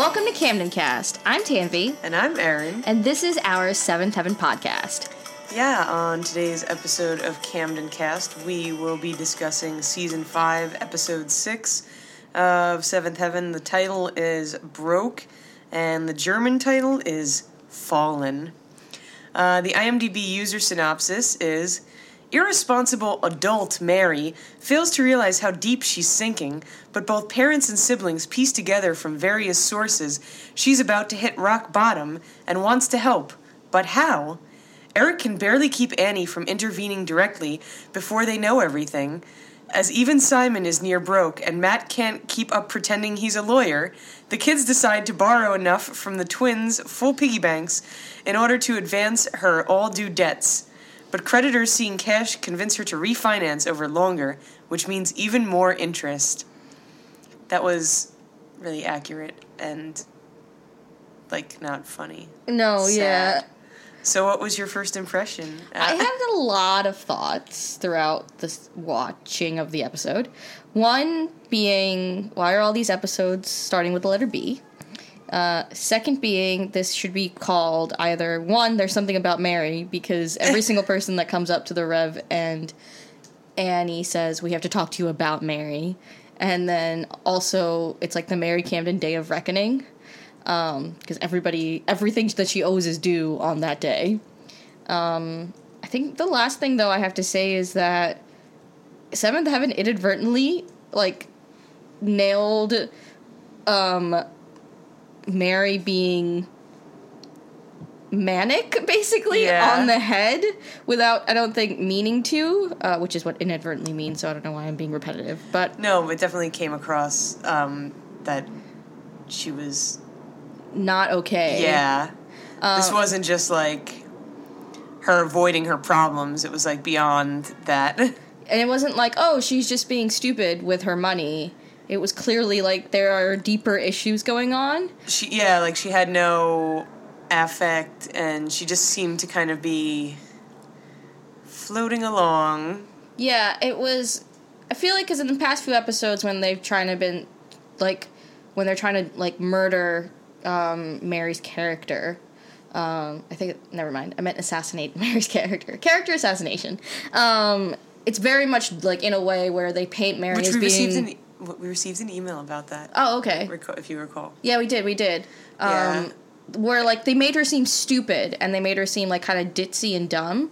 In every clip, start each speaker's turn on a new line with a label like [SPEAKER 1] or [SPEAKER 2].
[SPEAKER 1] Welcome to Camden Cast. I'm Tanvi,
[SPEAKER 2] And I'm Erin.
[SPEAKER 1] and this is our Seventh Heaven podcast.
[SPEAKER 2] Yeah, on today's episode of Camden Cast, we will be discussing season 5, episode 6 of Seventh Heaven. The title is Broke, and the German title is Fallen. Uh, the IMDb user synopsis is Irresponsible adult Mary fails to realize how deep she's sinking, but both parents and siblings piece together from various sources she's about to hit rock bottom and wants to help. But how? Eric can barely keep Annie from intervening directly before they know everything. As even Simon is near broke and Matt can't keep up pretending he's a lawyer, the kids decide to borrow enough from the twins' full piggy banks in order to advance her all due debts. But creditors seeing cash convince her to refinance over longer, which means even more interest. That was really accurate and like not funny.
[SPEAKER 1] No, yeah.
[SPEAKER 2] So, what was your first impression?
[SPEAKER 1] I
[SPEAKER 2] Uh,
[SPEAKER 1] had a lot of thoughts throughout the watching of the episode. One being, why are all these episodes starting with the letter B? Uh, second being, this should be called either one, there's something about Mary, because every single person that comes up to the Rev and Annie says, We have to talk to you about Mary. And then also, it's like the Mary Camden Day of Reckoning, because everybody, everything that she owes is due on that day. Um, I think the last thing, though, I have to say is that Seventh Heaven inadvertently, like, nailed um, Mary being manic basically
[SPEAKER 2] Yeah.
[SPEAKER 1] on the head without i don't think meaning to uh, which is what inadvertently means so i don't know why i'm being repetitive but
[SPEAKER 2] no, it definitely came across um, that she was.
[SPEAKER 1] not okay
[SPEAKER 2] Yeah.
[SPEAKER 1] Uh,
[SPEAKER 2] this wasn't just like her avoiding her problems, it was like beyond that.
[SPEAKER 1] and it wasn't like oh she's just being stupid with her money it was clearly like there are deeper issues going on
[SPEAKER 2] she, yeah, like she had no affect and she just seemed to kind of be floating along.
[SPEAKER 1] Yeah, it was. I feel like because in the past few episodes, when they've trying to been like when they're trying to like murder um, Mary's character. Um, I think never mind. I meant assassinate Mary's character. Character assassination. Um, it's very much like in a way where they paint Mary
[SPEAKER 2] Which
[SPEAKER 1] as being.
[SPEAKER 2] We received an email about that.
[SPEAKER 1] oh, okay.
[SPEAKER 2] If you recall.
[SPEAKER 1] Yeah, we did. We did. Um,
[SPEAKER 2] Yeah.
[SPEAKER 1] Where like they made her seem stupid and they made her seem like kind of ditzy and dumb,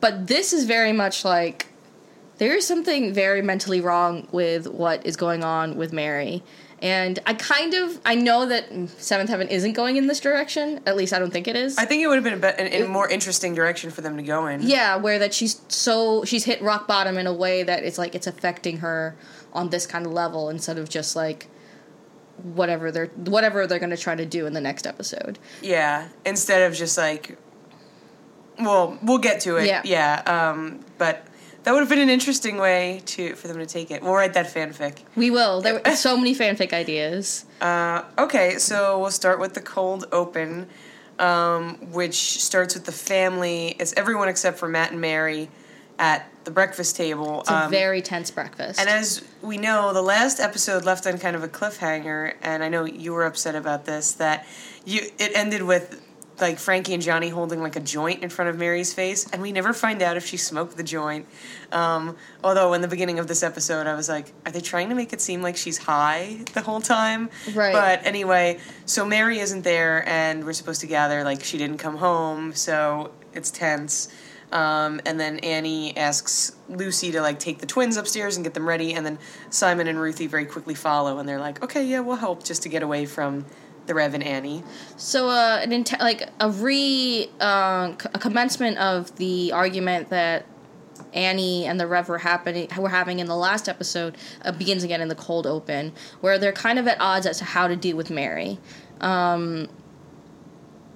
[SPEAKER 1] but this is very much like there is something very mentally wrong with what is going on with Mary. And I kind of I know that Seventh Heaven isn't going in this direction. At least I don't think it is.
[SPEAKER 2] I think it would have been a, be- an, a more interesting direction for them to go in.
[SPEAKER 1] yeah, where that she's so she's hit rock bottom in a way that it's like it's affecting her on this kind of level instead of just like whatever they're whatever they're going to try to do in the next episode.
[SPEAKER 2] Yeah, instead of just like, well, we'll get to it.
[SPEAKER 1] Yeah.
[SPEAKER 2] yeah. Um, but that would have been an interesting way to for them to take it. We'll write that fanfic.
[SPEAKER 1] We will. There were so many fanfic ideas.
[SPEAKER 2] Uh, okay, so we'll start with the cold open, um, which starts with the family. It's everyone except for Matt and Mary at the breakfast table.
[SPEAKER 1] It's a
[SPEAKER 2] Um,
[SPEAKER 1] very tense breakfast.
[SPEAKER 2] And as we know, the last episode left on kind of a cliffhanger, and I know you were upset about this. That you it ended with like Frankie and Johnny holding like a joint in front of Mary's face, and we never find out if she smoked the joint. Um, although in the beginning of this episode, I was like, are they trying to make it seem like she's high the whole time?
[SPEAKER 1] Right.
[SPEAKER 2] But anyway, so Mary isn't there, and we're supposed to gather like she didn't come home, so it's tense. Um, and then Annie asks Lucy to like take the twins upstairs and get them ready, and then Simon and Ruthie very quickly follow, and they're like, "Okay, yeah, we'll help just to get away from the Rev and Annie."
[SPEAKER 1] so, uh, an int- like a re uh, a commencement of the argument that Annie and the Rev were happening were having in the last episode uh, begins again in the cold open, where they're kind of at odds as to how to deal with Mary. Um,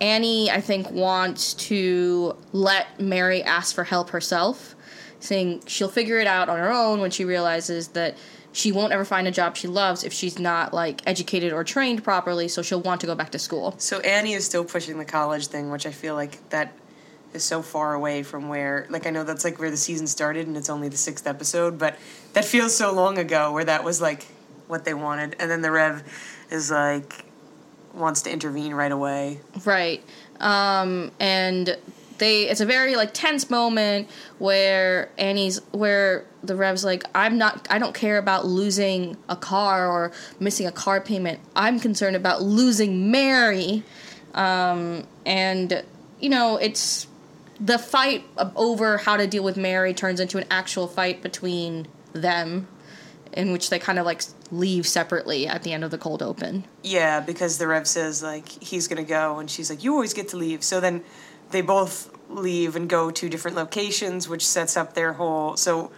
[SPEAKER 1] Annie, I think, wants to let Mary ask for help herself, saying she'll figure it out on her own when she realizes that she won't ever find a job she loves if she's not like educated or trained properly, so she'll want to go back to school.
[SPEAKER 2] So Annie is still pushing the college thing, which I feel like that is so far away from where like I know that's like where the season started and it's only the sixth episode, but that feels so long ago where that was like what they wanted. And then the Rev is like wants to intervene right away.
[SPEAKER 1] Right. Um, and they it's a very like tense moment where Annie's where the Rev's like, I'm not I don't care about losing a car or missing a car payment. I'm concerned about losing Mary. Um, and you know, it's the fight over how to deal with Mary turns into an actual fight between them in which they kind of like leave separately at the end of the cold open.
[SPEAKER 2] Yeah, because the Rev says like he's gonna go, and she's like, "You always get to leave." So then they both leave and go to different locations, which sets up their whole. So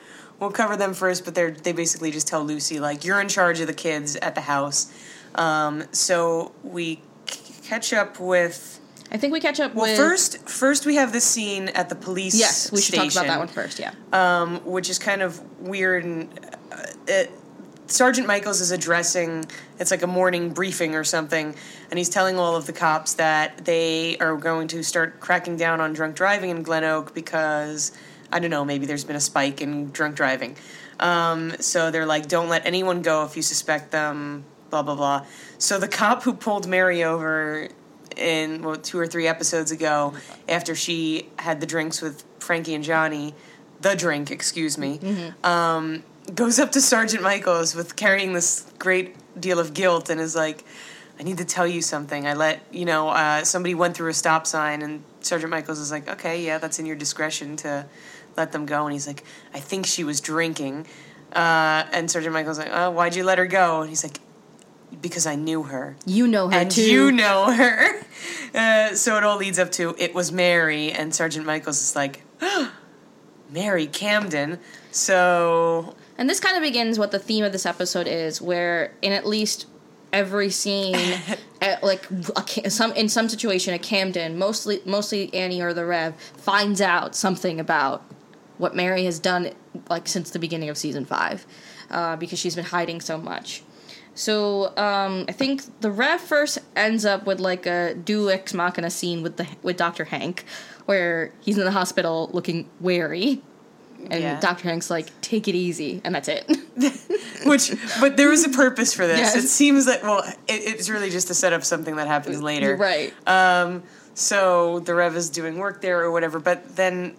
[SPEAKER 2] we'll cover them first, but they they basically just tell Lucy like, "You're in charge of the kids at the house." Um, so we c- catch up with.
[SPEAKER 1] I think we catch up
[SPEAKER 2] Well,
[SPEAKER 1] with
[SPEAKER 2] first, first we have this scene at the police.
[SPEAKER 1] Yes, we should
[SPEAKER 2] station
[SPEAKER 1] talk about that one first. Yeah.
[SPEAKER 2] um, which is kind of weird. And uh, it, Sergeant Michaels is addressing. It's like a morning briefing or something, and he's telling all of the cops that they are going to start cracking down on drunk driving in Glen Oak because I don't know. Maybe there's been a spike in drunk driving. Um, so they're like, don't let anyone go if you suspect them. Blah blah blah. So the cop who pulled Mary over in well, two or three episodes ago, after she had the drinks with Frankie and Johnny, the drink, excuse me, um, goes up to Sergeant Michaels with carrying this great deal of guilt and is like, I need to tell you something. I let, you know, uh, somebody went through a stop sign and Sergeant Michaels is like, okay, yeah, that's in your discretion to let them go. And he's like, I think she was drinking. Uh, and Sergeant Michaels like, oh, why'd you let her go? And he's like, because I knew her
[SPEAKER 1] You know her
[SPEAKER 2] and
[SPEAKER 1] too.
[SPEAKER 2] you know her. Uh, so it all leads up to it was Mary, and Sergeant Michaels is like, Mary Camden. So
[SPEAKER 1] And this kind of begins what the theme of this episode is, where in at least every scene, at like a, some in some situation at Camden, mostly mostly Annie or the Rev finds out something about what Mary has done, like since the beginning of season five, uh, because she's been hiding so much. So um, I think the Rev first ends up with like a deus ex machina scene with the with Doctor Hank, where he's in the hospital looking wary. And
[SPEAKER 2] Yeah.
[SPEAKER 1] Dr. Hank's like, take it easy, and that's it.
[SPEAKER 2] which but there was a purpose for this.
[SPEAKER 1] Yes.
[SPEAKER 2] It seems that well, it, it's really just to set up something that happens later.
[SPEAKER 1] Right.
[SPEAKER 2] Um, so the Rev is doing work there or whatever, but then,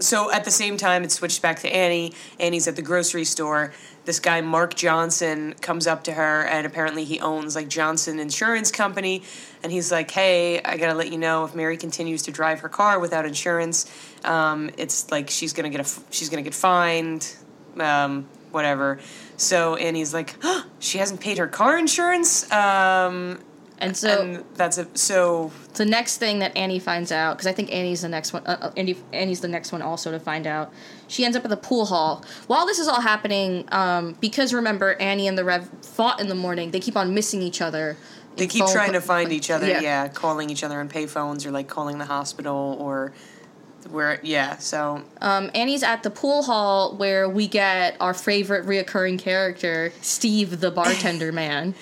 [SPEAKER 2] so at the same time, it switched back to Annie. Annie's at the grocery store. This guy, Mark Johnson, comes up to her, and apparently he owns like Johnson Insurance Company. And he's like, hey, I gotta let you know if Mary continues to drive her car without insurance, um, it's like she's gonna get a, she's gonna get fined, um, whatever. So Annie's like, she hasn't paid her car insurance, um,
[SPEAKER 1] and so
[SPEAKER 2] and that's it. So
[SPEAKER 1] the next thing that Annie finds out, because I think Annie's the next one. Uh, uh, Annie, Annie's the next one also to find out. She ends up at the pool hall. While this is all happening, um, because remember Annie and the Rev fought in the morning. They keep on missing each other.
[SPEAKER 2] They keep
[SPEAKER 1] phone
[SPEAKER 2] trying to find each other,
[SPEAKER 1] yeah.
[SPEAKER 2] yeah. calling each other on payphones or like calling the hospital or where, yeah. So
[SPEAKER 1] Um, Annie's at the pool hall where we get our favorite reoccurring character, Steve, the bartender man.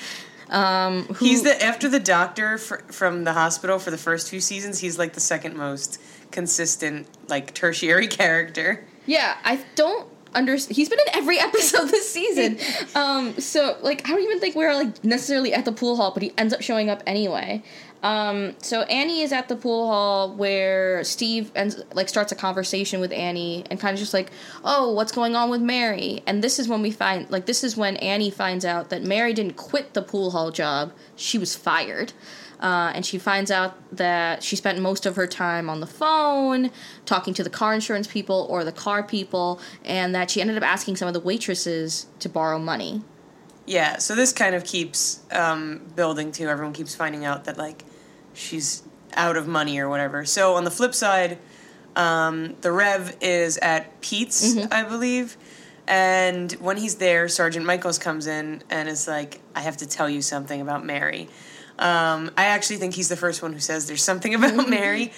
[SPEAKER 1] Um, who,
[SPEAKER 2] he's the after the doctor fr- from the hospital for the first few seasons. He's like the second most consistent like tertiary character.
[SPEAKER 1] Yeah, I don't understand. He's been in every episode this season. um, so like, I don't even think we're like necessarily at the pool hall, but he ends up showing up anyway. Um, so Annie is at the pool hall where Steve ends like starts a conversation with Annie and kind of just like, oh, what's going on with Mary? And this is when we find like this is when Annie finds out that Mary didn't quit the pool hall job; she was fired. Uh, and she finds out that she spent most of her time on the phone talking to the car insurance people or the car people, and that she ended up asking some of the waitresses to borrow money.
[SPEAKER 2] Yeah, so this kind of keeps um, building too. Everyone keeps finding out that like she's out of money or whatever. So on the flip side, um, the Rev is at Pete's, I believe, and when he's there, Sergeant Michaels comes in and is like, "I have to tell you something about Mary." Um, I actually think he's the first one who says there's something about Mary.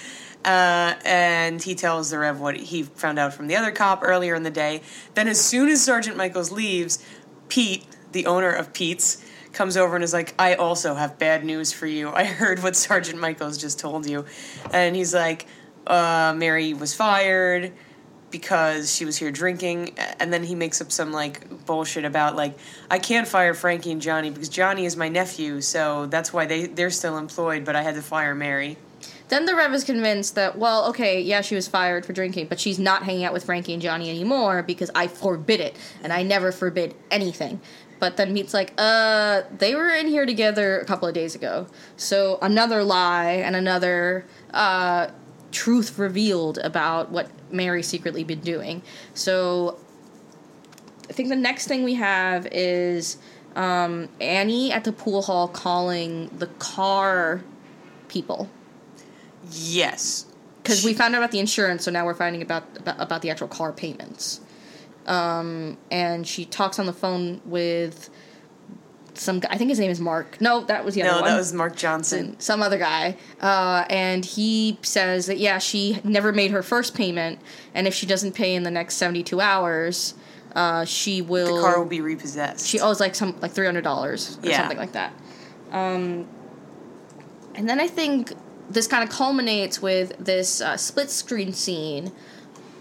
[SPEAKER 2] Uh, and he tells the Rev what he found out from the other cop earlier in the day. Then, as soon as Sergeant Michaels leaves, Pete, the owner of Pete's, comes over and is like, I also have bad news for you. I heard what Sergeant Michaels just told you. And he's like, uh, Mary was fired. Because she was here drinking and then he makes up some like bullshit about like I can't fire Frankie and Johnny because Johnny is my nephew so that's why they they're still employed but I had to fire Mary.
[SPEAKER 1] Then the Rev is convinced that, well, okay, yeah, she was fired for drinking, but she's not hanging out with Frankie and Johnny anymore because I forbid it, and I never forbid anything. But then Pete's like, uh, they were in here together a couple of days ago. So another lie and another uh, truth revealed about what Mary's secretly been doing. So I think the next thing we have is um, Annie at the pool hall calling the car people
[SPEAKER 2] Yes.
[SPEAKER 1] because we found out about the insurance, so now we're finding about about, about the actual car payments. Um, and she talks on the phone with some guy. I think his name is Mark. No, that was the other one.
[SPEAKER 2] No, that was Mark Johnson.
[SPEAKER 1] some other guy. Uh, and he says that yeah, she never made her first payment, and if she doesn't pay in the next seventy two hours, uh, she will.
[SPEAKER 2] The car will be repossessed.
[SPEAKER 1] She owes like some like three hundred dollars or
[SPEAKER 2] Yeah.
[SPEAKER 1] something like that. Um, and then I think this kind of culminates with this uh, split screen scene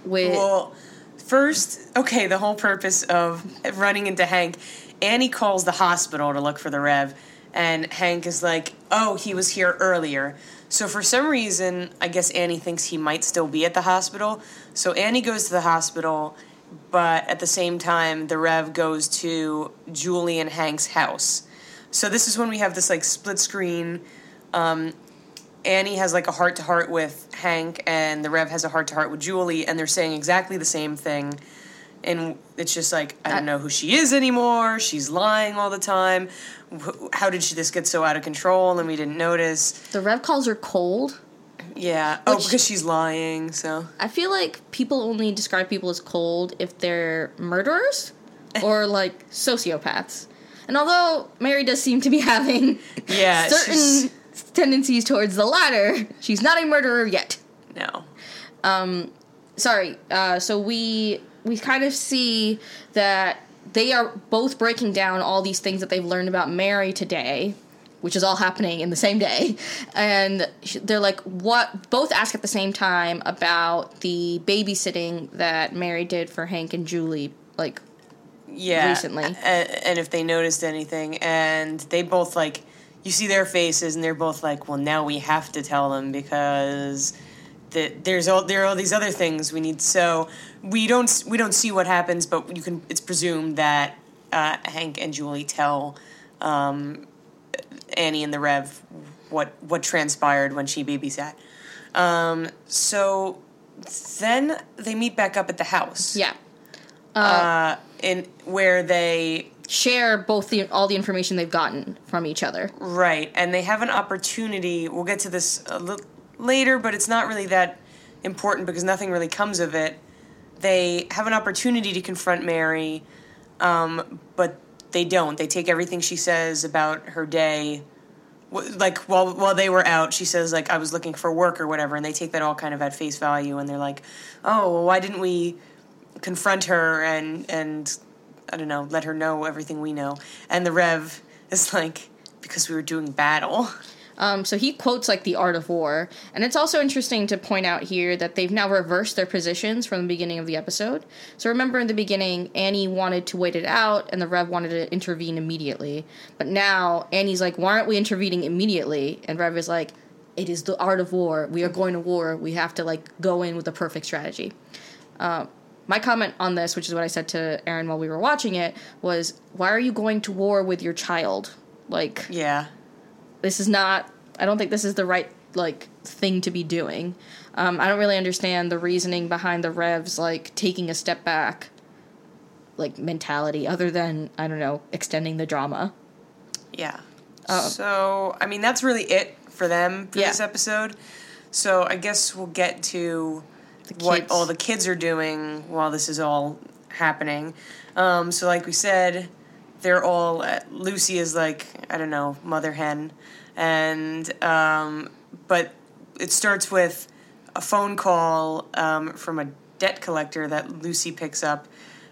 [SPEAKER 1] with
[SPEAKER 2] Well, first, okay, the whole purpose of running into Hank, Annie calls the hospital to look for the Rev, and Hank is like, oh, he was here earlier. So for some reason, I guess Annie thinks he might still be at the hospital. So Annie goes to the hospital, but at the same time, the Rev goes to Julie and Hank's house. So this is when we have this like split screen. Um, Annie has like a heart to heart with Hank, and the Rev has a heart to heart with Julie, and they're saying exactly the same thing. And it's just like I don't know who she is anymore. She's lying all the time. How did she this get so out of control and we didn't notice?
[SPEAKER 1] the Rev calls are cold.
[SPEAKER 2] Yeah. Oh,
[SPEAKER 1] Which-
[SPEAKER 2] because she's lying. So
[SPEAKER 1] I feel like people only describe people as cold if they're murderers or like sociopaths. And although Mary does seem to be having
[SPEAKER 2] Yeah,
[SPEAKER 1] certain tendencies towards the latter, she's not a murderer yet.
[SPEAKER 2] no.
[SPEAKER 1] Um, sorry uh, so we we kind of see that they are both breaking down all these things that they've learned about mary today which is all happening in the same day and they're like what both ask at the same time about the babysitting that mary did for hank and julie like
[SPEAKER 2] yeah
[SPEAKER 1] recently.
[SPEAKER 2] a- and if they noticed anything and they both like you see their faces and they're both like well now we have to tell them because that there's all there are all these other things we need. So we don't we don't see what happens but you can it's presumed that uh, Hank and Julie tell um, Annie and the Rev what what transpired when she babysat. Um, so then they meet back up at the house.
[SPEAKER 1] Yeah.
[SPEAKER 2] Uh, in where they
[SPEAKER 1] share both the all the information they've gotten from each other.
[SPEAKER 2] Right and they have an opportunity. We'll get to this a little later, but it's not really that important because nothing really comes of it. They have an opportunity to confront Mary, um, but they don't. They take everything she says about her day. Like while while they were out, she says like I was looking for work or whatever, and they take that all kind of at face value, and they're like, "Oh, well, why didn't we confront her and and I don't know, let her know everything we know. And the Rev is like, because we were doing battle.
[SPEAKER 1] Um, so he quotes like the art of war, and it's also interesting to point out here that they've now reversed their positions from the beginning of the episode. So remember in the beginning, Annie wanted to wait it out, and the Rev wanted to intervene immediately. But now Annie's like, "Why aren't we intervening immediately?" And Rev is like, "It is the art of war. We are going to war. We have to like go in with the perfect strategy." Uh, my comment on this, which is what I said to Erin while we were watching it, was, "Why are you going to war with your child? Like,
[SPEAKER 2] Yeah.
[SPEAKER 1] This is not i don't think this is the right like thing to be doing um, i don't really understand the reasoning behind the revs like taking a step back like mentality other than i don't know extending the drama
[SPEAKER 2] Yeah. so, I mean, that's really it for them for
[SPEAKER 1] Yeah.
[SPEAKER 2] this episode. So, I guess we'll get to what all the kids are doing while this is all happening. Um, so, like we said, they're all, uh, Lucy is like, I don't know, mother hen. And, um, but it starts with a phone call um, from a debt collector that Lucy picks up,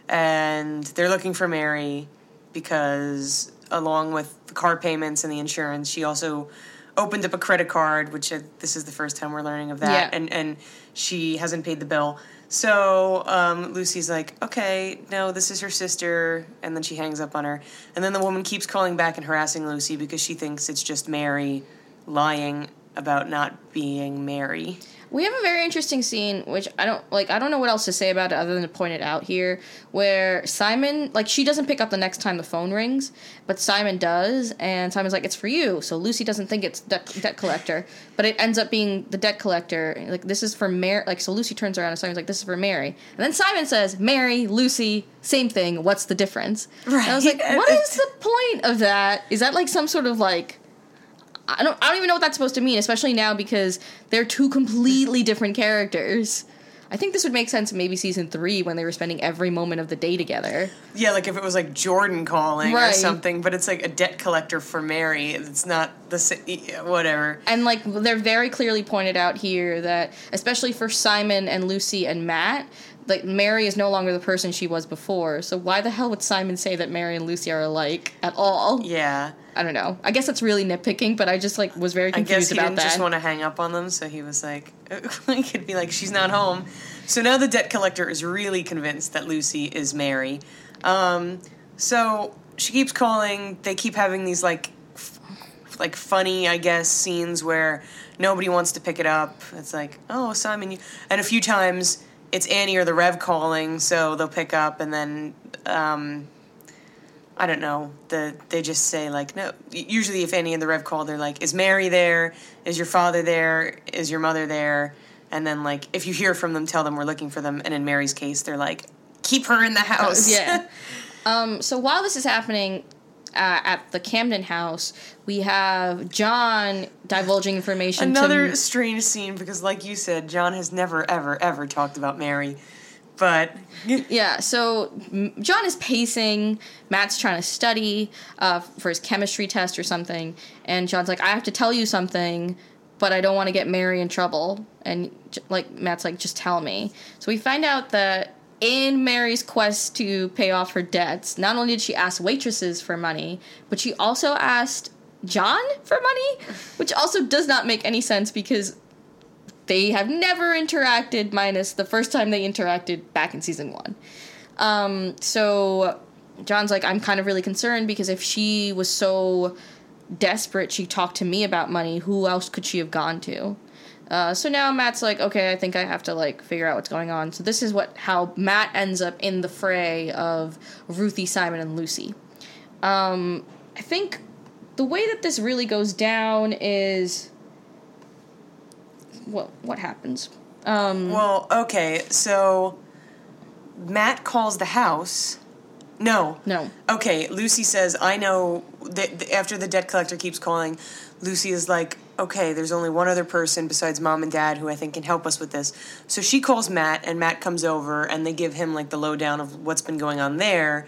[SPEAKER 2] and they're looking for Mary because, along with the car payments and the insurance, she also opened up a credit card, which uh, this is the first time we're learning of that,
[SPEAKER 1] Yeah.
[SPEAKER 2] and and she hasn't paid the bill. So um, Lucy's like, okay, no, this is her sister, and then she hangs up on her. And then the woman keeps calling back and harassing Lucy because she thinks it's just Mary lying about not being Mary.
[SPEAKER 1] We have a very interesting scene, which I don't like. I don't know what else to say about it other than to point it out here, where Simon, like, she doesn't pick up the next time the phone rings, but Simon does, and Simon's like, "It's for you." So Lucy doesn't think it's debt, debt collector, but it ends up being the debt collector. Like, this is for Mary. Like, so Lucy turns around and Simon's like, "This is for Mary," and then Simon says, "Mary, Lucy, same thing. What's the difference?"
[SPEAKER 2] Right.
[SPEAKER 1] And I was like, "What is the point of that? Is that like some sort of like?" I don't I don't even know what that's supposed to mean, especially now because they're two completely different characters. I think this would make sense in maybe season three when they were spending every moment of the day together.
[SPEAKER 2] Yeah, like if it was like Jordan calling or something, but it's like a debt collector for Mary. It's not the sa- whatever.
[SPEAKER 1] And like they're very clearly pointed out here that especially for Simon and Lucy and Matt, like Mary is no longer the person she was before. So why the hell would Simon say that Mary and Lucy are alike at all?
[SPEAKER 2] Yeah.
[SPEAKER 1] I don't know. I guess that's really nitpicking, but I just like was very
[SPEAKER 2] I
[SPEAKER 1] confused
[SPEAKER 2] guess he
[SPEAKER 1] about
[SPEAKER 2] didn't
[SPEAKER 1] that.
[SPEAKER 2] just want to hang up on them, so he was like, he could be like, she's not home. So now the debt collector is really convinced that Lucy is Mary. Um, so she keeps calling. They keep having these like, f- like funny, I guess, scenes where nobody wants to pick it up. It's like, oh, Simon, you. And a few times it's Annie or the Rev calling, so they'll pick up, and then. Um, I don't know. The they just say like no. Usually, if Annie and the Rev call, they're like, "Is Mary there? Is your father there? Is your mother there?" And then like, if you hear from them, tell them we're looking for them. And in Mary's case, they're like, "Keep her in the house."
[SPEAKER 1] yeah. Um, so while this is happening uh, at the Camden house, we have John divulging information
[SPEAKER 2] Another
[SPEAKER 1] to
[SPEAKER 2] strange scene because, like you said, John has never, ever, ever talked about Mary. But
[SPEAKER 1] yeah. So John is pacing. Matt's trying to study uh, for his chemistry test or something, and John's like, "I have to tell you something." But I don't want to get Mary in trouble. And like Matt's like, just tell me. So we find out that in Mary's quest to pay off her debts, not only did she ask waitresses for money, but she also asked John for money, which also does not make any sense because they have never interacted minus the first time they interacted back in season one. Um, so John's like, I'm kind of really concerned because if she was so desperate, she talked to me about money. Who else could she have gone to? Uh, so now Matt's like, okay, I think I have to like figure out what's going on. So this is what how Matt ends up in the fray of Ruthie, Simon, and Lucy. Um, I think the way that this really goes down is what what happens. Um,
[SPEAKER 2] well, okay, so Matt calls the house. No,
[SPEAKER 1] no,
[SPEAKER 2] Okay, Lucy says, I know that that after the debt collector keeps calling, Lucy is like, okay, there's only one other person besides mom and dad who I think can help us with this. So she calls Matt, and Matt comes over, and they give him like the lowdown of what's been going on there.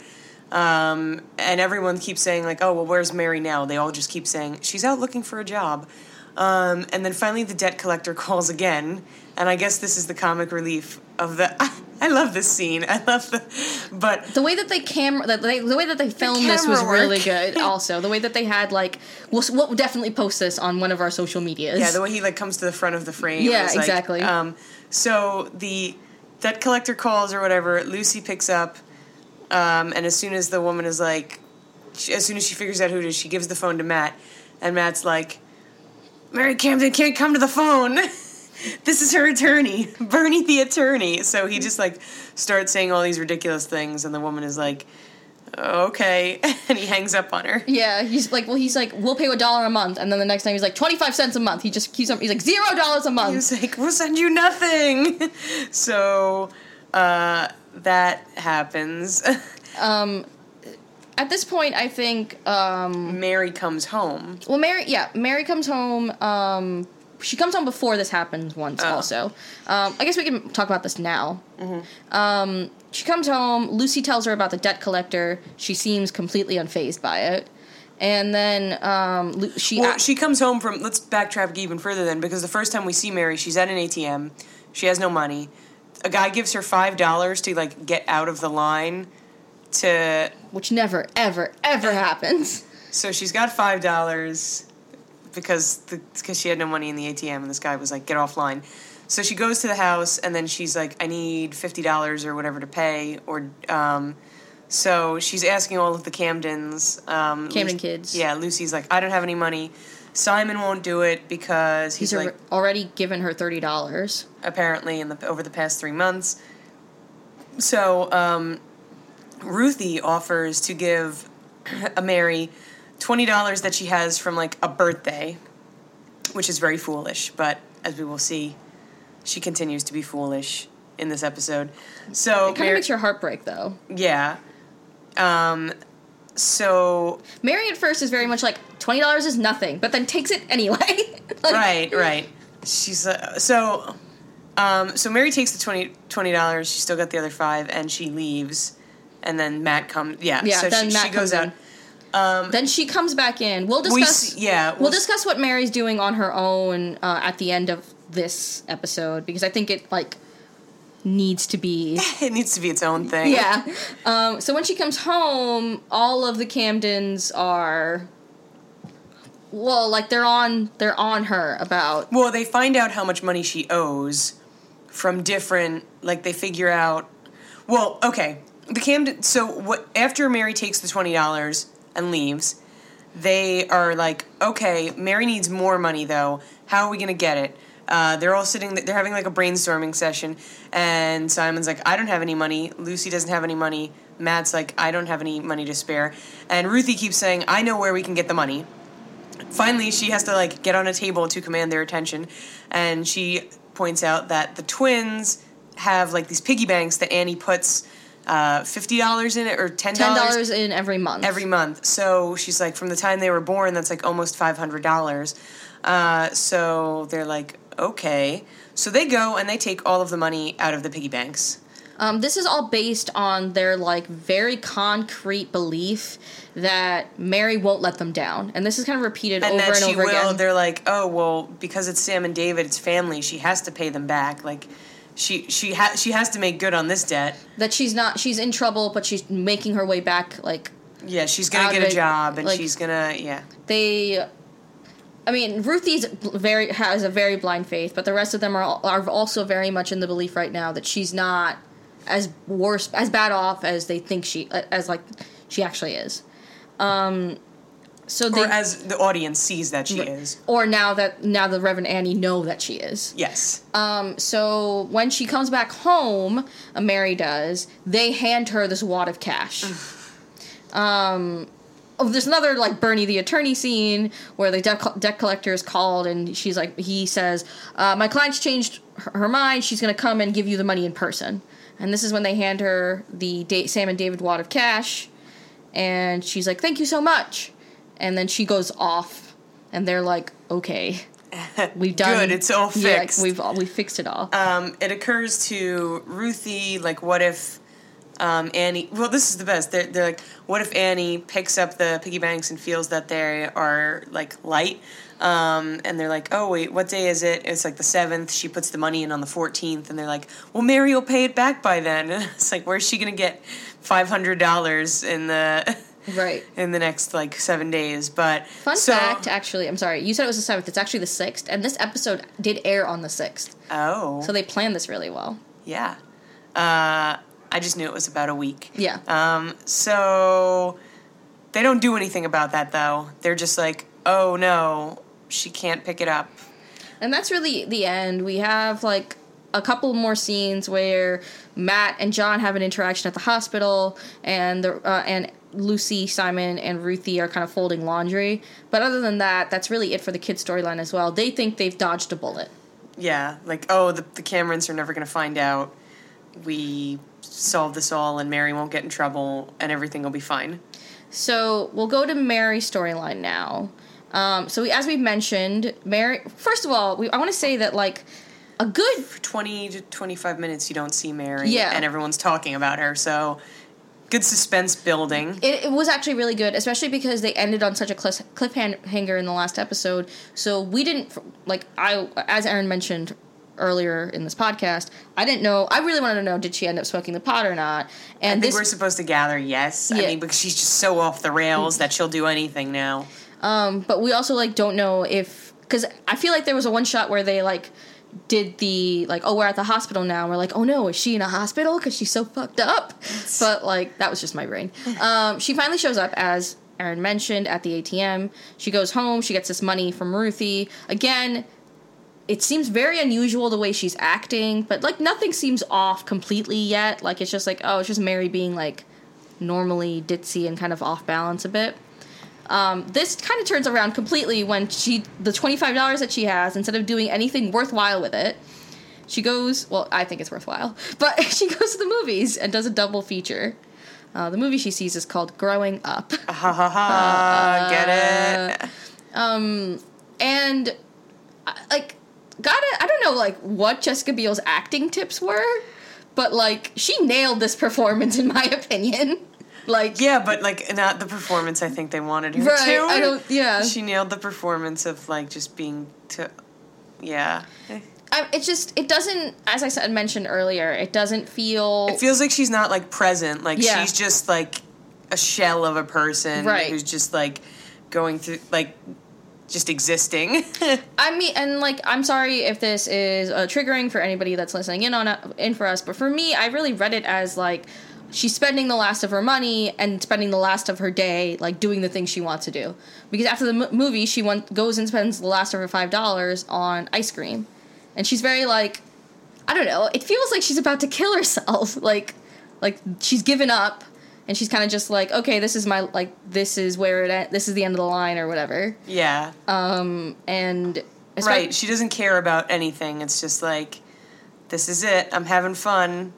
[SPEAKER 2] Um, and everyone keeps saying, like, oh, well, where's Mary now? They all just keep saying, she's out looking for a job. Um, and then finally the debt collector calls again, and I guess this is the comic relief of the. I love this scene. I love the. But
[SPEAKER 1] the way that they camera that they, the way that they filmed this was
[SPEAKER 2] work.
[SPEAKER 1] really good. Also, the way that they had like we'll, we'll definitely post this on one of our social medias.
[SPEAKER 2] Yeah, the way he like comes to the front of the frame.
[SPEAKER 1] Yeah,
[SPEAKER 2] is, like,
[SPEAKER 1] exactly.
[SPEAKER 2] Um, so the debt collector calls or whatever. Lucy picks up, um, and as soon as the woman is like, she, as soon as she figures out who it is, she gives the phone to Matt, and Matt's like, "Mary Camden can't come to the phone." This is her attorney, Bernie the attorney. So he just like starts saying all these ridiculous things, and the woman is like, "Okay," and he hangs up on her.
[SPEAKER 1] Yeah, he's like, well, he's like, we'll pay you a dollar a month, and then the next time he's like, twenty five cents a month. He just keeps up. He's like, zero dollars a month.
[SPEAKER 2] He's like, "We'll send you nothing." so uh, that happens.
[SPEAKER 1] Um, at this point, I think, um,
[SPEAKER 2] Mary comes home.
[SPEAKER 1] well, Mary, yeah, Mary comes home. Um, she comes home before this happens once.
[SPEAKER 2] Oh.
[SPEAKER 1] Also, um, I guess we can talk about this now. Um, she comes home. Lucy tells her about the debt collector. She seems completely unfazed by it. And then um, Lu- she
[SPEAKER 2] Well, she comes home from. Let's backtrack even further then, because the first time we see Mary, she's at an ATM. She has no money. A guy gives her five dollars to like get out of the line. To
[SPEAKER 1] which never, ever, ever happens.
[SPEAKER 2] so she's got five dollars because because she had no money in the ATM, and this guy was like, "Get offline." So she goes to the house, and then she's like, "I need fifty dollars or whatever to pay." Or um, so she's asking all of the Camdens, um,
[SPEAKER 1] Camden
[SPEAKER 2] Luc-
[SPEAKER 1] kids.
[SPEAKER 2] Yeah, Lucy's like, "I don't have any money." Simon won't do it because he's,
[SPEAKER 1] He's
[SPEAKER 2] like,
[SPEAKER 1] already given her thirty dollars.
[SPEAKER 2] apparently in the over the past three months. So um, Ruthie offers to give a Mary twenty dollars that she has from like a birthday, which is very foolish. But as we will see, she continues to be foolish in this episode. So
[SPEAKER 1] It kind of makes your heart break, though.
[SPEAKER 2] yeah. Um, so
[SPEAKER 1] Mary at first is very much like twenty dollars is nothing, but then takes it anyway. Like,
[SPEAKER 2] right, right. She's uh, so. Um, so Mary takes the 20 dollars. She still got the other five, and she leaves. And then Matt comes. Yeah,
[SPEAKER 1] Yeah,
[SPEAKER 2] So
[SPEAKER 1] then
[SPEAKER 2] she,
[SPEAKER 1] Matt
[SPEAKER 2] she goes out.
[SPEAKER 1] in. Then she comes back in. We'll
[SPEAKER 2] We
[SPEAKER 1] discuss.
[SPEAKER 2] see, yeah,
[SPEAKER 1] we'll,
[SPEAKER 2] we'll
[SPEAKER 1] discuss what Mary's doing on her own uh, at the end of this episode because I think it like needs to be.
[SPEAKER 2] It needs to be its own thing.
[SPEAKER 1] yeah. Um, so when she comes home, all of the Camdens are. Well, like they're on they're on her about
[SPEAKER 2] Well, they find out how much money she owes from different. Like they figure out. Well, okay. The Camden. So what? After Mary takes the twenty dollars and leaves, they are like, okay, Mary needs more money though. How are we gonna get it? Uh, they're all sitting. They're having like a brainstorming session, and Simon's like, I don't have any money. Lucy doesn't have any money. Matt's like, I don't have any money to spare, and Ruthie keeps saying, I know where we can get the money finally she has to like get on a table to command their attention and she points out that the twins have like these piggy banks that annie puts uh, $50 in it or $10,
[SPEAKER 1] ten dollars in every month.
[SPEAKER 2] every month. So she's like from the time they were born that's like almost $500 uh, so they're like okay. So they go and they take all of the money out of the piggy banks.
[SPEAKER 1] Um, this is all based on their like very concrete belief that Mary won't let them down, and this is kind of repeated
[SPEAKER 2] and
[SPEAKER 1] over and over
[SPEAKER 2] will.
[SPEAKER 1] again.
[SPEAKER 2] they're like oh well because it's sam and david it's family she has to pay them back. Like she she ha- she has to make good on this debt
[SPEAKER 1] That she's not she's in trouble, but she's making her way back. Like
[SPEAKER 2] yeah she's gonna get a job and
[SPEAKER 1] like-
[SPEAKER 2] she's gonna yeah
[SPEAKER 1] they. I mean, Ruthie's very has a very blind faith, but the rest of them are are also very much in the belief right now that she's not as worse as bad off as they think she as like she actually is. Um, so they
[SPEAKER 2] or as the audience sees that she is
[SPEAKER 1] or now that now the Rev and Annie know that she is.
[SPEAKER 2] yes
[SPEAKER 1] Um, so when she comes back home, uh, Mary does. They hand her this wad of cash. um, oh, there's another like Bernie the attorney scene where the debt, debt collector is called and she's like, he says, uh, "My client's changed her, her mind. She's gonna come and give you the money in person." And this is when they hand her the da- Sam and David wad of cash, and she's like, "Thank you so much." And then she goes off, and they're like, "Okay." We've done
[SPEAKER 2] Good, it's all
[SPEAKER 1] Yeah,
[SPEAKER 2] fixed.
[SPEAKER 1] we've we fixed it all.
[SPEAKER 2] um, it occurs to ruthie like what if um, Annie, well, this is the best. They're, they're like, what if Annie picks up the piggy banks and feels that they are like light? Um, and they're like, oh, wait, what day is it? It's like the 7th. She puts the money in on the 14th. And they're like, well, Mary will pay it back by then. And it's like, where's she going to get $500 in the.
[SPEAKER 1] Right.
[SPEAKER 2] In the next like seven days, but
[SPEAKER 1] Fun
[SPEAKER 2] so-
[SPEAKER 1] fact, actually, I'm sorry. You said it was the seventh. It's actually the sixth, and this episode did air on the sixth,
[SPEAKER 2] Oh,
[SPEAKER 1] so they planned this really well.
[SPEAKER 2] yeah. Uh, I just knew it was about a week.
[SPEAKER 1] Yeah.
[SPEAKER 2] Um, so they don't do anything about that though. They're just like, oh no, she can't pick it up.
[SPEAKER 1] And that's really the end. We have like a couple more scenes where Matt and John have an interaction at the hospital, and the uh, and Lucy, Simon, and Ruthie are kind of folding laundry. But other than that, that's really it for the kids' storyline as well. They think they've dodged a bullet.
[SPEAKER 2] Yeah, like oh, the the Camdens are never gonna find out. We solved this all, and Mary won't get in trouble, and everything will be fine.
[SPEAKER 1] So we'll go to Mary's storyline now. Um, so we, as we mentioned, Mary. First of all, we, I want to say that like a good
[SPEAKER 2] For twenty to twenty five minutes, you don't see Mary,
[SPEAKER 1] Yeah.
[SPEAKER 2] and everyone's talking about her. So good suspense building.
[SPEAKER 1] It, it was actually really good, especially because they ended on such a cliff, cliffhanger in the last episode. So we didn't like I, as Erin mentioned earlier in this podcast. I didn't know. I really wanted to know did she end up smoking the pot or not?
[SPEAKER 2] I
[SPEAKER 1] And
[SPEAKER 2] think
[SPEAKER 1] this,
[SPEAKER 2] we're supposed to gather yes. I
[SPEAKER 1] Yeah.
[SPEAKER 2] mean, because she's just so off the rails that she'll do anything now.
[SPEAKER 1] um, but we also like don't know if because I feel like there was a one shot where they like did the like oh we're at the hospital now. We're like oh no is she in a hospital? Because she's so fucked up. But like that was just my brain. Um, she finally shows up as erin mentioned at the atm she goes home. She gets this money from ruthie. Again it seems very unusual the way she's acting but like nothing seems off completely yet. Like it's just like oh it's just mary being like normally ditzy and kind of off balance a bit um, this kind of turns around completely when she the twenty five dollars that she has instead of doing anything worthwhile with it, she goes. Well, I think it's worthwhile, but she goes to the movies and does a double feature. Uh, the movie she sees is called Growing Up.
[SPEAKER 2] Ha ha ha! Get it?
[SPEAKER 1] Um, and like, gotta I don't know like what Jessica Biel's acting tips were, but like she nailed this performance in my opinion. Like
[SPEAKER 2] Yeah, but like not the performance I think they wanted her
[SPEAKER 1] Right,
[SPEAKER 2] to.
[SPEAKER 1] I don't- yeah.
[SPEAKER 2] She nailed the performance of like just being to. Yeah.
[SPEAKER 1] I, it just it doesn't as I said mentioned earlier it doesn't feel
[SPEAKER 2] It feels like she's not like present. Like
[SPEAKER 1] Yeah.
[SPEAKER 2] she's just like a shell of a person
[SPEAKER 1] Right.
[SPEAKER 2] who's just like going through like just existing.
[SPEAKER 1] I mean, and like, I'm sorry if this is uh, triggering for anybody that's listening in on it, in for us, but for me, I really read it as like she's spending the last of her money and spending the last of her day, like doing the things she wants to do. Because after the m- movie, she went, goes and spends the last of her five dollars on ice cream, and she's very like, I don't know. It feels like she's about to kill herself. like, like she's given up. And she's kind of just like, okay, this is my like, this is where it, en- this is the end of the line or whatever.
[SPEAKER 2] yeah.
[SPEAKER 1] Um, and
[SPEAKER 2] right. She doesn't care about anything. It's just like, this is it. I'm having fun.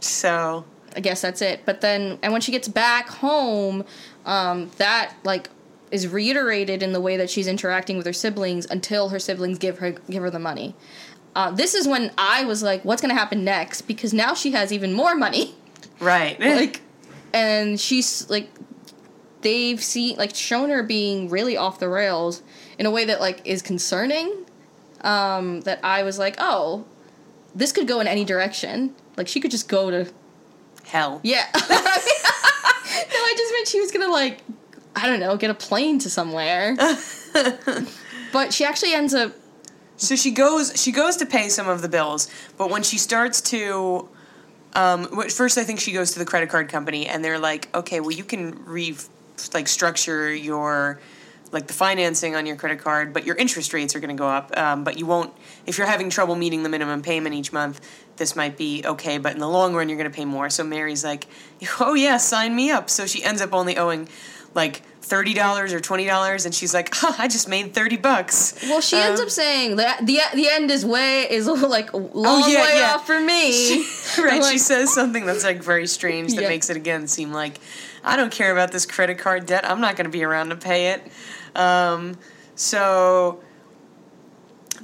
[SPEAKER 2] So
[SPEAKER 1] I guess that's it. But then, and when she gets back home, um, that like is reiterated in the way that she's interacting with her siblings until her siblings give her give her the money. Uh, this is when I was like, "What's going to happen next?" Because now she has even more money.
[SPEAKER 2] right.
[SPEAKER 1] like, and she's like, they've seen like shown her being really off the rails in a way that like is concerning. Um, that I was like, "Oh, this could go in any direction." Like she could just go to
[SPEAKER 2] hell.
[SPEAKER 1] yeah. no, I just meant she was gonna like, I don't know, get a plane to somewhere. but she actually ends up.
[SPEAKER 2] So she goes she goes to pay some of the bills, but when she starts to um first I think she goes to the credit card company and they're like, "Okay, well you can re like structure your like the financing on your credit card, but your interest rates are going to go up. Um, but you won't if you're having trouble meeting the minimum payment each month. This might be okay, but in the long run, you're going to pay more. So Mary's like, "Oh yeah, sign me up." So she ends up only owing like thirty dollars or twenty dollars, and she's like, huh, "I just made thirty bucks."
[SPEAKER 1] Well, she ends
[SPEAKER 2] Um,
[SPEAKER 1] up saying that the the end is way is like a long
[SPEAKER 2] yeah,
[SPEAKER 1] way
[SPEAKER 2] yeah.
[SPEAKER 1] off for me.
[SPEAKER 2] right,
[SPEAKER 1] I'm
[SPEAKER 2] she says something that's like very strange that
[SPEAKER 1] Yeah.
[SPEAKER 2] makes it again seem like I don't care about this credit card debt. I'm not going to be around to pay it. Um, so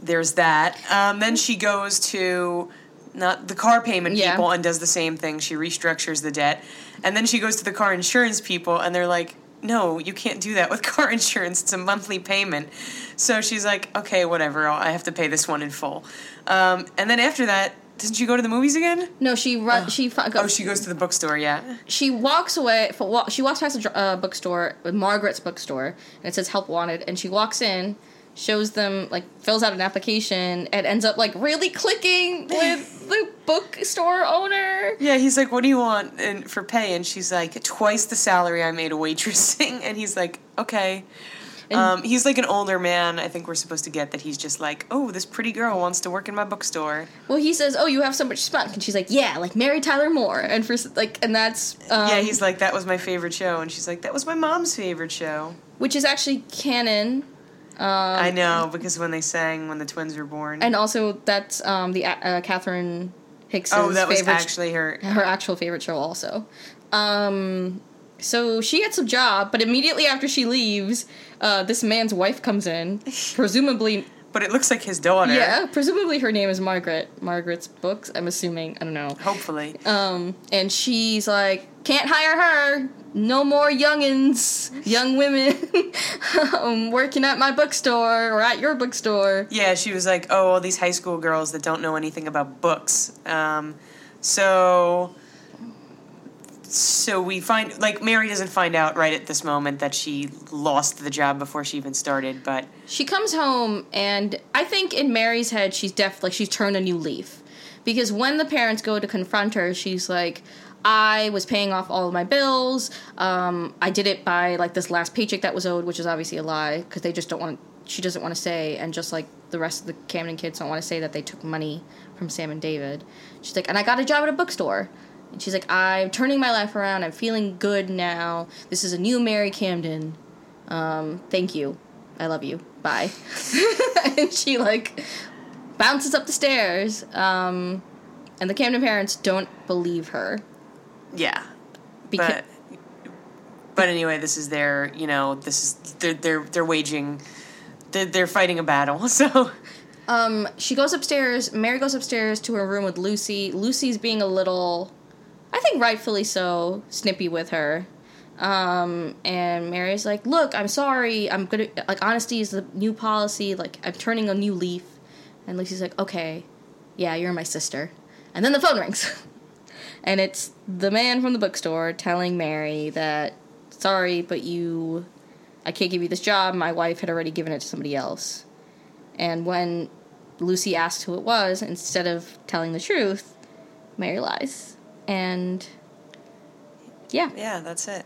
[SPEAKER 2] there's that. Um, then she goes to not the car payment people and does the same thing. She restructures the debt, and then she goes to the car insurance people, and they're like. No, you can't do that with car insurance. It's a monthly payment. So she's like, okay, whatever. I'll, I have to pay this one in full. Um, and then after that, doesn't she go to the movies again?
[SPEAKER 1] no, she run. She fi-
[SPEAKER 2] Oh, she goes to the bookstore, yeah.
[SPEAKER 1] she walks away. For, she walks past a uh, bookstore, Margaret's bookstore, and it says "Help Wanted." And she walks in, shows them like fills out an application, and ends up like really clicking with the bookstore owner.
[SPEAKER 2] Yeah, he's like, "What do you want and for pay?" And she's like, "Twice the salary I made a waitressing." And he's like, "Okay." Um, he's like an older man. I think we're supposed to get that he's just like, "Oh, this pretty girl wants to work in my bookstore."
[SPEAKER 1] Well, he says, "Oh, you have so much spunk," and she's like, "Yeah, like Mary Tyler Moore." And for like, and that's um,
[SPEAKER 2] yeah, he's like, "That was my favorite show," and she's like, "That was my mom's favorite show."
[SPEAKER 1] which is actually canon. Um,
[SPEAKER 2] I know because when they sang when the twins were born.
[SPEAKER 1] and also that's um, the uh, Catherine Hicks'
[SPEAKER 2] oh, that was actually her.
[SPEAKER 1] her actual favorite show also. Um, so she gets a job, but immediately after she leaves, uh, this man's wife comes in, presumably.
[SPEAKER 2] But it looks like his daughter.
[SPEAKER 1] Yeah, presumably her name is Margaret. Margaret's books. I'm assuming. I don't know.
[SPEAKER 2] Hopefully.
[SPEAKER 1] Um, and she's like, can't hire her. No more youngins, young women, um, working at my bookstore or at your bookstore.
[SPEAKER 2] Yeah, she was like, "Oh, all these high school girls that don't know anything about books." Um, so so we find like Mary doesn't find out right at this moment that she lost the job before she even started, but
[SPEAKER 1] She comes home, and I think in Mary's head, she's def like she's turned a new leaf. Because when the parents go to confront her, she's like, I was paying off all of my bills. Um, I did it by like this last paycheck that was owed, which is obviously a lie because they just don't want. She doesn't want to say, and just like the rest of the Camden kids don't want to say that they took money from Sam and David. She's like, and I got a job at a bookstore. And she's like, I'm turning my life around. I'm feeling good now. This is a new Mary Camden. Um, thank you. I love you. Bye. and she like bounces up the stairs. Um, and the Camden parents don't believe her.
[SPEAKER 2] yeah.
[SPEAKER 1] Because
[SPEAKER 2] but but anyway, this is their you know this is they're they're they're waging they're, they're fighting a battle. So
[SPEAKER 1] um, she goes upstairs. Mary goes upstairs to her room with Lucy. Lucy's being a little, I think rightfully so, snippy with her. Um, and Mary's like, "Look, I'm sorry. I'm gonna like honesty is the new policy. Like I'm turning a new leaf." And Lucy's like, "Okay, yeah, you're my sister." And then the phone rings, and it's the man from the bookstore telling Mary that, "Sorry, but you, I can't give you this job. My wife had already given it to somebody else." And when Lucy asks who it was, instead of telling the truth, Mary lies. And yeah,
[SPEAKER 2] yeah, that's it.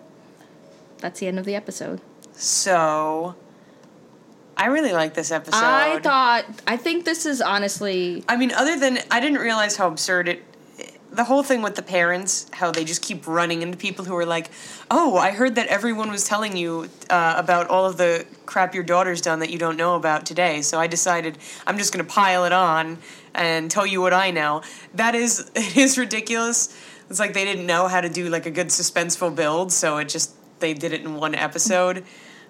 [SPEAKER 1] that's the end of the episode.
[SPEAKER 2] So I really like this episode.
[SPEAKER 1] I thought, I think this is honestly,
[SPEAKER 2] I mean, other than I didn't realize how absurd it. The whole thing with the parents, how they just keep running into people who are like, "Oh, I heard that everyone was telling you uh, about all of the crap your daughter's done that you don't know about today." So I decided I'm just going to pile it on and tell you what I know. That is, it is ridiculous. It's like they didn't know how to do like a good suspenseful build, so it just they did it in one episode.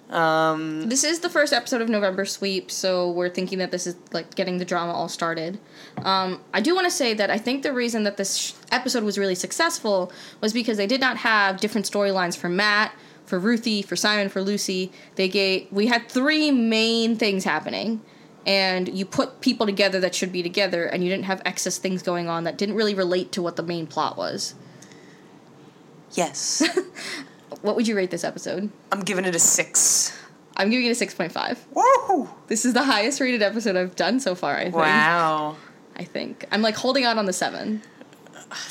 [SPEAKER 2] Um,
[SPEAKER 1] this is the first episode of November Sweep, so we're thinking that this is like getting the drama all started. Um, I do want to say that I think the reason that this sh- episode was really successful was because they did not have different storylines for Matt, for Ruthie, for Simon, for Lucy. They gave we had three main things happening, and you put people together that should be together, and you didn't have excess things going on that didn't really relate to what the main plot was.
[SPEAKER 2] yes,
[SPEAKER 1] What would you rate this episode?
[SPEAKER 2] I'm giving it a six.
[SPEAKER 1] I'm giving it a six point five.
[SPEAKER 2] Woo!
[SPEAKER 1] This is the highest rated episode I've done so far. I think.
[SPEAKER 2] Wow.
[SPEAKER 1] I think I'm like holding out on the seven.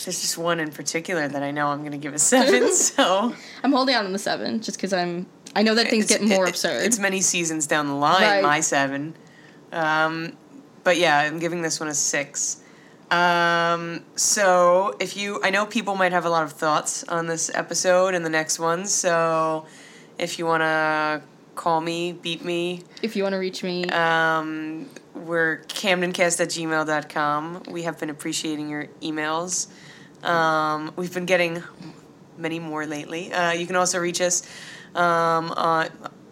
[SPEAKER 2] There's just one in particular that I know I'm going to give a seven. so
[SPEAKER 1] I'm holding out on the seven just because I'm. I know that things
[SPEAKER 2] It's-
[SPEAKER 1] get more
[SPEAKER 2] it-
[SPEAKER 1] absurd.
[SPEAKER 2] It's many seasons down the line.
[SPEAKER 1] Right.
[SPEAKER 2] My seven. Um, but yeah, I'm giving this one a six. Um, so if you, I know people might have a lot of thoughts on this episode and the next one. So if you want to call me, beat me,
[SPEAKER 1] if you want to reach me,
[SPEAKER 2] um, we're camdencast at gmail.com. We have been appreciating your emails. Um, we've been getting many more lately. Uh, you can also reach us um, on,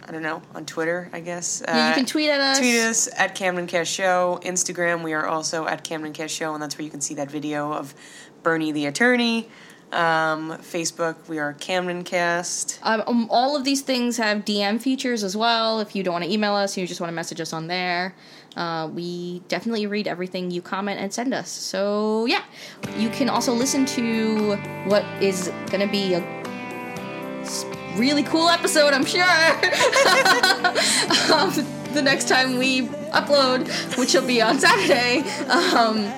[SPEAKER 2] I don't know, on Twitter, I guess.
[SPEAKER 1] Yeah, you
[SPEAKER 2] Uh,
[SPEAKER 1] can tweet at us.
[SPEAKER 2] Tweet us at Camden Cast Show. Instagram, we are also at Camden Cast Show, and that's where you can see that video of Bernie the attorney. Um, Facebook, we are Camden Cast.
[SPEAKER 1] Um, um, all of these things have DM features as well. If you don't want to email us, you just want to message us on there. Uh, we definitely read everything you comment and send us. So yeah, you can also listen to what is going to be a really cool episode. I'm sure. um, the next time we upload, which will be on Saturday. Um,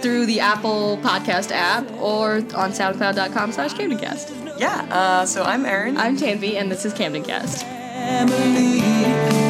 [SPEAKER 1] through the Apple Podcast app or on SoundCloud.com slash CamdenCast.
[SPEAKER 2] Yeah, uh, so I'm Erin.
[SPEAKER 1] I'm Tanvi, and this is Camden Cast.
[SPEAKER 3] family